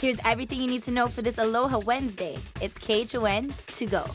Here's everything you need to know for this Aloha Wednesday. It's KHON to go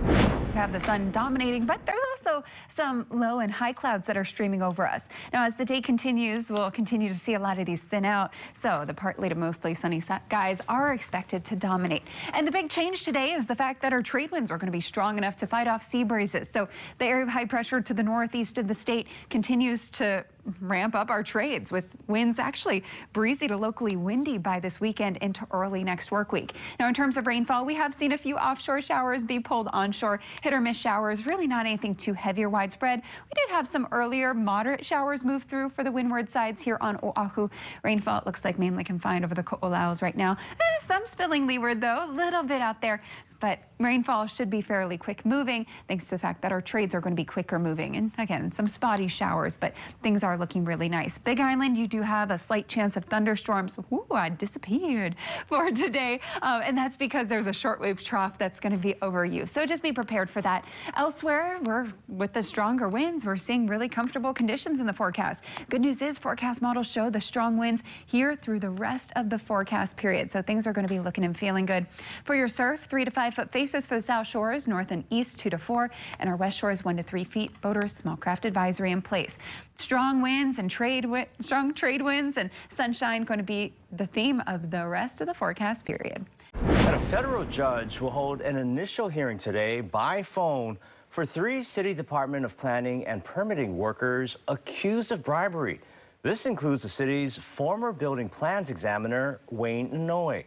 We have the sun dominating, but there's also some low and high clouds that are streaming over us. Now, as the day continues, we'll continue to see a lot of these thin out. So the partly to mostly sunny skies are expected to dominate. And the big change today is the fact that our trade winds are going to be strong enough to fight off sea breezes. So the area of high pressure to the northeast of the state continues to ramp up our trades with winds actually breezy to locally windy by this weekend into early next work week. Now, in terms of rainfall, we have seen a few offshore showers be pulled onshore, hit or miss showers, really not anything too heavy or widespread. We did have some earlier moderate showers move through for the windward sides here on Oahu. Rainfall looks like mainly confined over the Ko'olaus right now. Eh, some spilling leeward though, a little bit out there but rainfall should be fairly quick moving thanks to the fact that our trades are going to be quicker moving. And again, some spotty showers, but things are looking really nice. Big Island, you do have a slight chance of thunderstorms. Ooh, I disappeared for today. Um, and that's because there's a shortwave trough that's going to be over you. So just be prepared for that. Elsewhere, we're with the stronger winds. We're seeing really comfortable conditions in the forecast. Good news is forecast models show the strong winds here through the rest of the forecast period. So things are going to be looking and feeling good. For your surf, 3 to 5 Foot faces for the south shores, north and east two to four, and our west shores one to three feet. Boaters, small craft advisory in place. Strong winds and trade wi strong trade winds and sunshine going to be the theme of the rest of the forecast period. And a federal judge will hold an initial hearing today by phone for three city Department of Planning and Permitting workers accused of bribery. This includes the city's former building plans examiner, Wayne Inouye.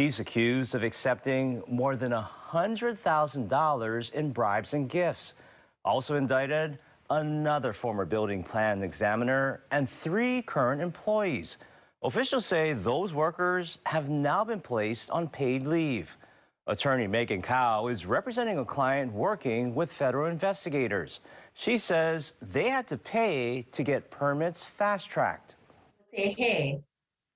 He's accused of accepting more than $100,000 in bribes and gifts. Also indicted, another former building plan examiner and three current employees. Officials say those workers have now been placed on paid leave. Attorney Megan Kau is representing a client working with federal investigators. She says they had to pay to get permits fast tracked. Say, hey,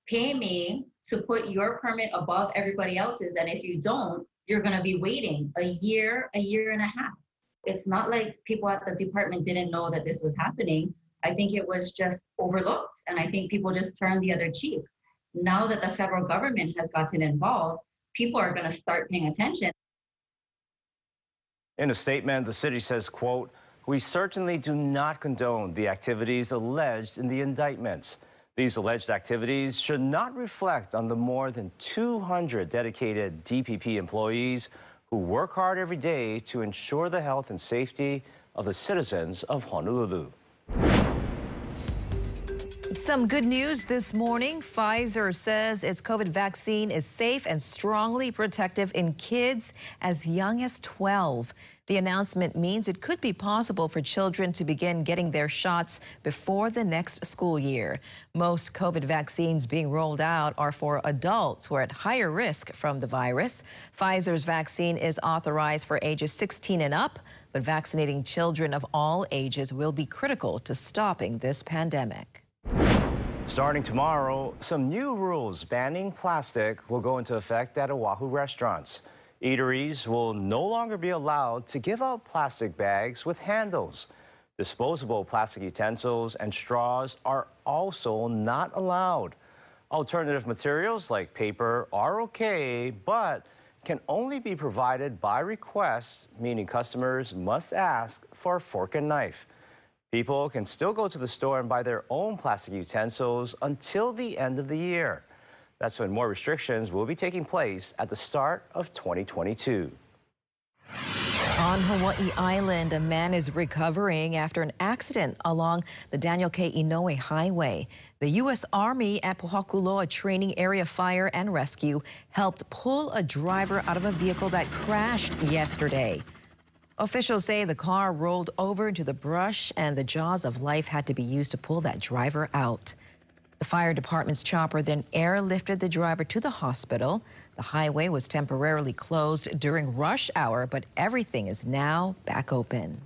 pay me to put your permit above everybody else's. And if you don't, you're going to be waiting a year, a year and a half. It's not like people at the department didn't know that this was happening. I think it was just overlooked. And I think people just turned the other cheek. Now that the federal government has gotten involved, people are going to start paying attention. In a statement, the city says, quote, we certainly do not condone the activities alleged in the indictments. These alleged activities should not reflect on the more than 200 dedicated DPP employees who work hard every day to ensure the health and safety of the citizens of Honolulu. Some good news this morning. Pfizer says its COVID vaccine is safe and strongly protective in kids as young as 12. The announcement means it could be possible for children to begin getting their shots before the next school year. Most COVID vaccines being rolled out are for adults who are at higher risk from the virus. Pfizer's vaccine is authorized for ages 16 and up, but vaccinating children of all ages will be critical to stopping this pandemic. Starting tomorrow, some new rules banning plastic will go into effect at Oahu restaurants. Eateries will no longer be allowed to give out plastic bags with handles. Disposable plastic utensils and straws are also not allowed. Alternative materials like paper are okay, but can only be provided by request, meaning customers must ask for a fork and knife. People can still go to the store and buy their own plastic utensils until the end of the year. That's when more restrictions will be taking place at the start of 2022. On Hawaii Island, a man is recovering after an accident along the Daniel K. Inouye Highway. The U.S. Army at Pohakuloa Training Area Fire and Rescue helped pull a driver out of a vehicle that crashed yesterday. Officials say the car rolled over into the brush and the jaws of life had to be used to pull that driver out. The fire department's chopper then airlifted the driver to the hospital. The highway was temporarily closed during rush hour, but everything is now back open.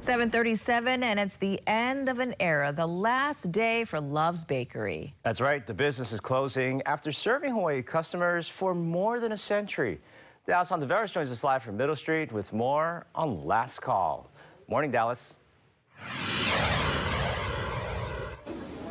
737, and it's the end of an era, the last day for Love's Bakery. That's right. The business is closing after serving Hawaii customers for more than a century. Dallas Ontiveros joins us live from Middle Street with more on Last Call. Morning, Dallas.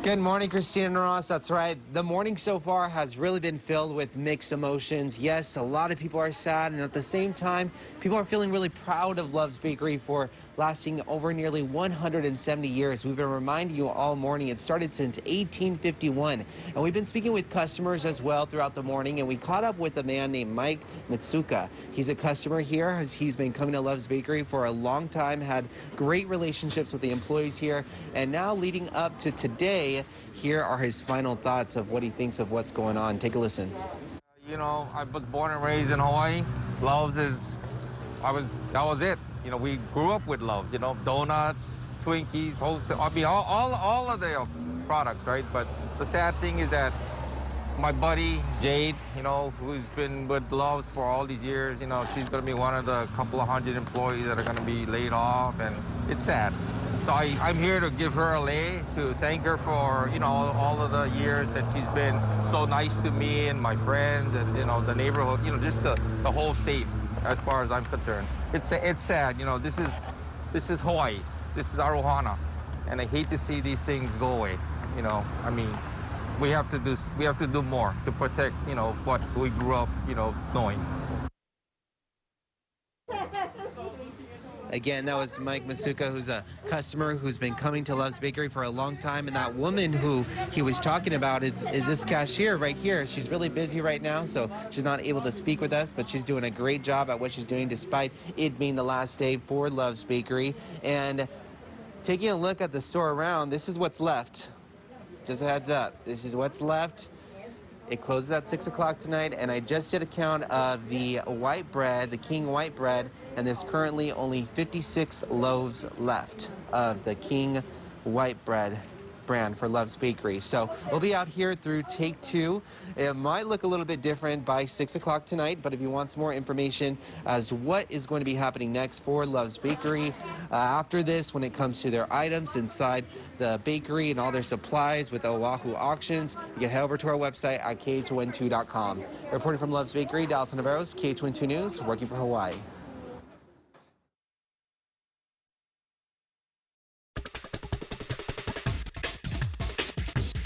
Good morning, Christina Ross. That's right. The morning so far has really been filled with mixed emotions. Yes, a lot of people are sad, and at the same time, people are feeling really proud of Love's Bakery for lasting over nearly 170 years. We've been reminding you all morning it started since 1851, and we've been speaking with customers as well throughout the morning, and we caught up with a man named Mike Mitsuka. He's a customer here. He's been coming to Love's Bakery for a long time, had great relationships with the employees here, and now leading up to today, here are his final thoughts of what he thinks of what's going on. Take a listen. You know, I was born and raised in Hawaii. Loves is, I was, that was it. You know, we grew up with Loves. You know, donuts, Twinkies, whole, I mean, all, all, all of the uh, products, right? But the sad thing is that my buddy Jade, you know, who's been with Loves for all these years, you know, she's going to be one of the couple of hundred employees that are going to be laid off, and it's sad. So I, I'm here to give her a lay, to thank her for, you know, all of the years that she's been so nice to me and my friends and, you know, the neighborhood, you know, just the, the whole state as far as I'm concerned. It's, it's sad, you know, this is, this is Hawaii. This is our ohana. And I hate to see these things go away, you know, I mean, we have to do, we have to do more to protect, you know, what we grew up, you know, knowing. Again, that was Mike Masuka, who's a customer who's been coming to Love's Bakery for a long time. And that woman who he was talking about is, is this cashier right here. She's really busy right now, so she's not able to speak with us, but she's doing a great job at what she's doing despite it being the last day for Love's Bakery. And taking a look at the store around, this is what's left. Just a heads up, this is what's left. It closes at 6 o'clock tonight, and I just did a count of the white bread, the King white bread, and there's currently only 56 loaves left of the King white bread brand for Love's Bakery. So we'll be out here through take two. It might look a little bit different by 6 o'clock tonight, but if you want some more information as what is going to be happening next for Love's Bakery uh, after this when it comes to their items inside the bakery and all their supplies with Oahu Auctions, you can head over to our website at khon2.com. Reporting from Love's Bakery, Dallas Ontiveros KHON2 News, working for Hawaii.